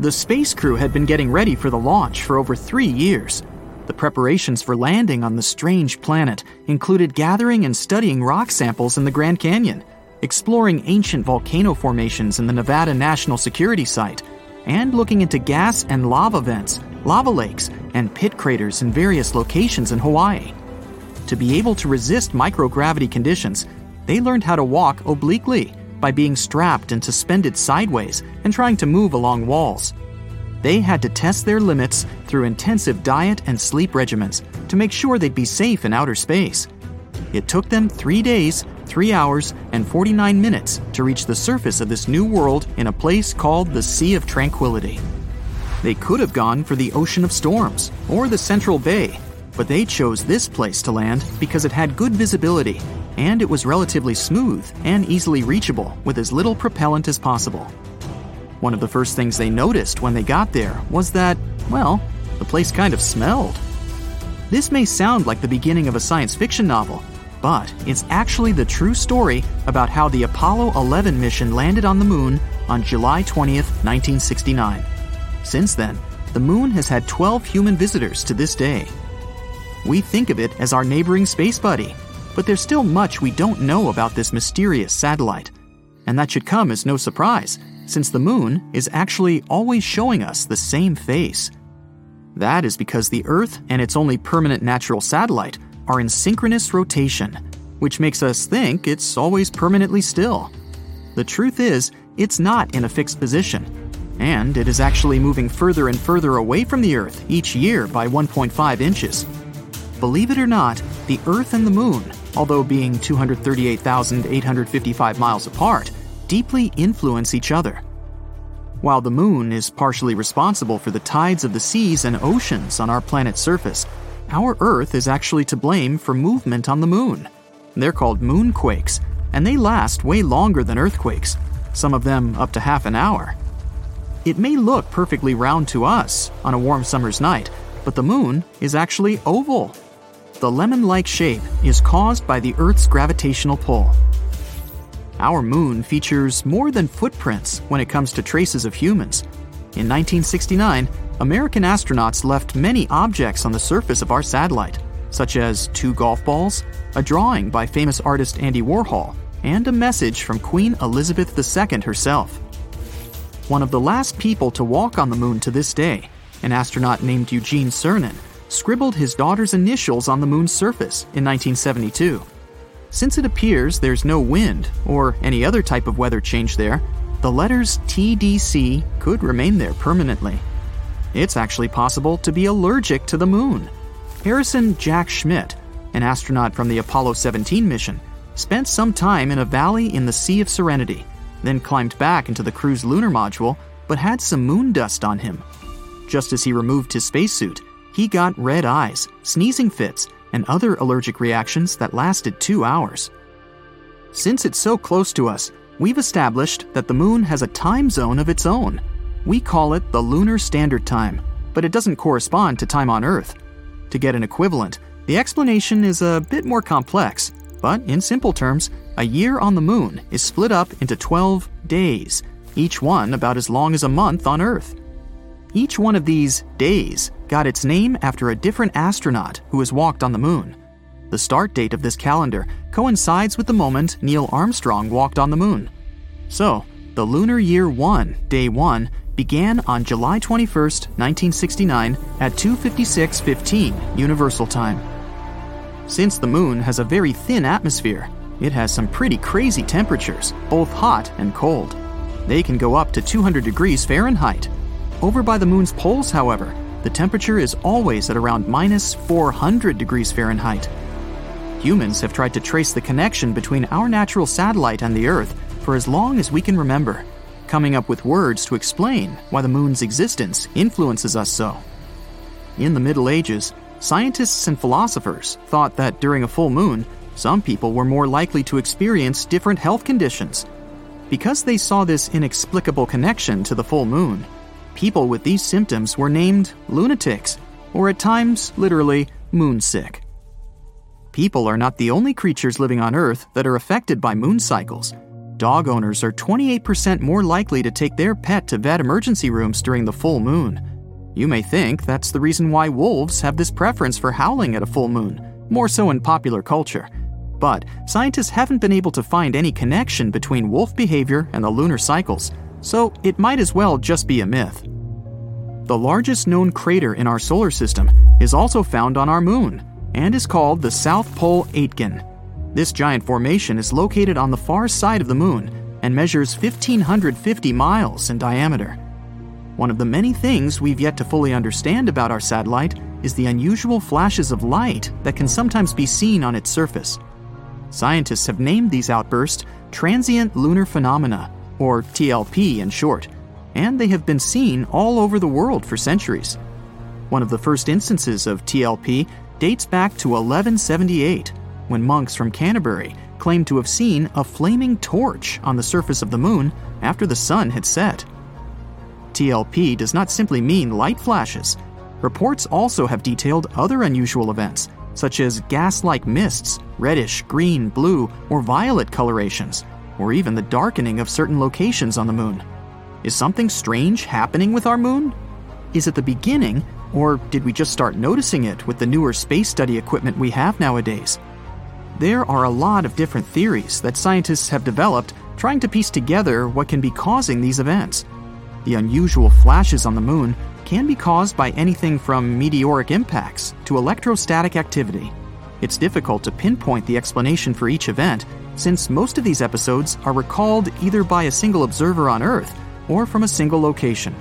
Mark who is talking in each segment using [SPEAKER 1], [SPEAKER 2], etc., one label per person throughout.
[SPEAKER 1] The space crew had been getting ready for the launch for over three years. The preparations for landing on the strange planet included gathering and studying rock samples in the Grand Canyon, exploring ancient volcano formations in the Nevada National Security Site, and looking into gas and lava vents, lava lakes, and pit craters in various locations in Hawaii. To be able to resist microgravity conditions, they learned how to walk obliquely by being strapped and suspended sideways and trying to move along walls. They had to test their limits through intensive diet and sleep regimens to make sure they'd be safe in outer space. It took them three days, three hours, and 49 minutes to reach the surface of this new world in a place called the Sea of Tranquility. They could have gone for the Ocean of Storms or the Central Bay, but they chose this place to land because it had good visibility and it was relatively smooth and easily reachable with as little propellant as possible. One of the first things they noticed when they got there was that, well, the place kind of smelled. This may sound like the beginning of a science fiction novel, but it's actually the true story about how the Apollo 11 mission landed on the moon on July 20th, 1969. Since then, the moon has had 12 human visitors to this day. We think of it as our neighboring space buddy, but there's still much we don't know about this mysterious satellite. And that should come as no surprise, since the moon is actually always showing us the same face. That is because the Earth and its only permanent natural satellite are in synchronous rotation, which makes us think it's always permanently still. The truth is, it's not in a fixed position, and it is actually moving further and further away from the Earth each year by 1.5 inches. Believe it or not, the Earth and the Moon, although being 238,855 miles apart, deeply influence each other. While the Moon is partially responsible for the tides of the seas and oceans on our planet's surface, our Earth is actually to blame for movement on the Moon. They're called moonquakes, and they last way longer than earthquakes, some of them up to half an hour. It may look perfectly round to us on a warm summer's night, but the Moon is actually oval. The lemon like shape is caused by the Earth's gravitational pull. Our moon features more than footprints when it comes to traces of humans. In 1969, American astronauts left many objects on the surface of our satellite, such as two golf balls, a drawing by famous artist Andy Warhol, and a message from Queen Elizabeth II herself. One of the last people to walk on the moon to this day, an astronaut named Eugene Cernan, scribbled his daughter's initials on the moon's surface in 1972. Since it appears there's no wind or any other type of weather change there, the letters TDC could remain there permanently. It's actually possible to be allergic to the moon. Harrison Jack Schmitt, an astronaut from the Apollo 17 mission, spent some time in a valley in the Sea of Serenity, then climbed back into the crew's lunar module, but had some moon dust on him. Just as he removed his spacesuit, he got red eyes, sneezing fits, and other allergic reactions that lasted two hours. Since it's so close to us, we've established that the moon has a time zone of its own. We call it the Lunar Standard Time, but it doesn't correspond to time on Earth. To get an equivalent, the explanation is a bit more complex, but in simple terms, a year on the moon is split up into 12 days, each one about as long as a month on Earth. Each one of these days got its name after a different astronaut who has walked on the moon. The start date of this calendar coincides with the moment Neil Armstrong walked on the moon. So, the lunar year 1, day 1, began on July 21st, 1969 at 2:56:15 universal time. Since the moon has a very thin atmosphere, it has some pretty crazy temperatures, both hot and cold. They can go up to 200 degrees Fahrenheit. Over by the moon's poles, however, the temperature is always at around minus 400 degrees Fahrenheit. Humans have tried to trace the connection between our natural satellite and the Earth for as long as we can remember, coming up with words to explain why the moon's existence influences us so. In the Middle Ages, scientists and philosophers thought that during a full moon, some people were more likely to experience different health conditions. Because they saw this inexplicable connection to the full moon, people with these symptoms were named lunatics, or at times, literally, moonsick. People are not the only creatures living on Earth that are affected by moon cycles. Dog owners are 28% more likely to take their pet to vet emergency rooms during the full moon. You may think that's the reason why wolves have this preference for howling at a full moon, more so in popular culture. But scientists haven't been able to find any connection between wolf behavior and the lunar cycles, so it might as well just be a myth. The largest known crater in our solar system is also found on our moon and is called the South Pole Aitken. This giant formation is located on the far side of the moon and measures 1,550 miles in diameter. One of the many things we've yet to fully understand about our satellite is the unusual flashes of light that can sometimes be seen on its surface. Scientists have named these outbursts transient lunar phenomena, or TLP in short, and they have been seen all over the world for centuries. One of the first instances of TLP dates back to 1178, when monks from Canterbury claimed to have seen a flaming torch on the surface of the moon after the sun had set. TLP does not simply mean light flashes. Reports also have detailed other unusual events, such as gas like mists, reddish, green, blue, or violet colorations, or even the darkening of certain locations on the moon. Is something strange happening with our moon? Is it the beginning, or did we just start noticing it with the newer space study equipment we have nowadays? There are a lot of different theories that scientists have developed trying to piece together what can be causing these events. The unusual flashes on the moon can be caused by anything from meteoric impacts to electrostatic activity. It's difficult to pinpoint the explanation for each event, since most of these episodes are recalled either by a single observer on Earth or from a single location.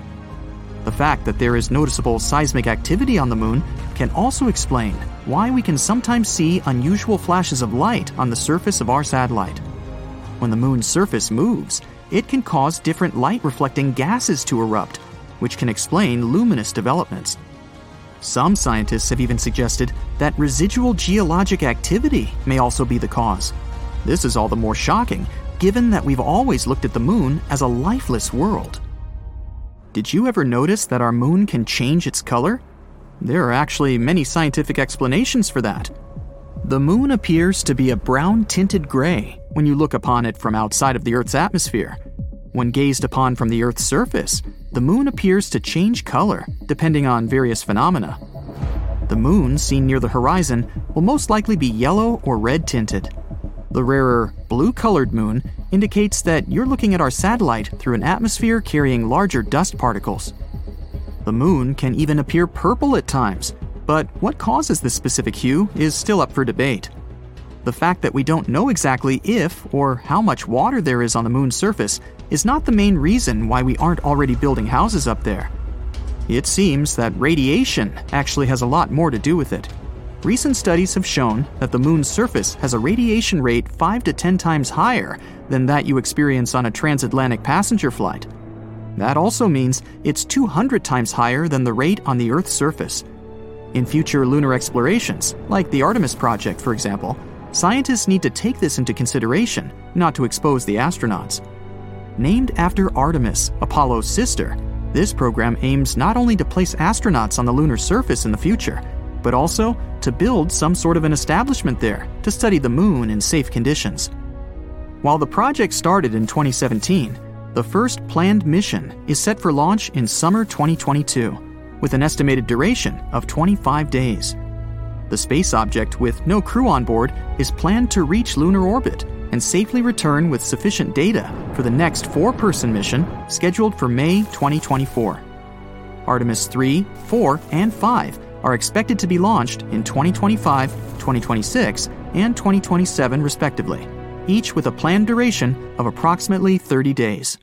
[SPEAKER 1] The fact that there is noticeable seismic activity on the moon can also explain why we can sometimes see unusual flashes of light on the surface of our satellite. When the moon's surface moves, it can cause different light reflecting gases to erupt, which can explain luminous developments. Some scientists have even suggested that residual geologic activity may also be the cause. This is all the more shocking given that we've always looked at the moon as a lifeless world. Did you ever notice that our moon can change its color? There are actually many scientific explanations for that. The moon appears to be a brown tinted gray when you look upon it from outside of the Earth's atmosphere. When gazed upon from the Earth's surface, the moon appears to change color depending on various phenomena. The moon seen near the horizon will most likely be yellow or red tinted. The rarer blue colored moon indicates that you're looking at our satellite through an atmosphere carrying larger dust particles. The moon can even appear purple at times, but what causes this specific hue is still up for debate. The fact that we don't know exactly if or how much water there is on the moon's surface is not the main reason why we aren't already building houses up there. It seems that radiation actually has a lot more to do with it. Recent studies have shown that the moon's surface has a radiation rate 5 to 10 times higher than that you experience on a transatlantic passenger flight. That also means it's 200 times higher than the rate on the Earth's surface. In future lunar explorations, like the Artemis project, for example, Scientists need to take this into consideration, not to expose the astronauts. Named after Artemis, Apollo's sister, this program aims not only to place astronauts on the lunar surface in the future, but also to build some sort of an establishment there to study the moon in safe conditions. While the project started in 2017, the first planned mission is set for launch in summer 2022, with an estimated duration of 25 days. The space object, with no crew on board, is planned to reach lunar orbit and safely return with sufficient data for the next four person mission scheduled for May 2024. Artemis 3, 4, and 5 are expected to be launched in 2025, 2026, and 2027, respectively, each with a planned duration of approximately 30 days.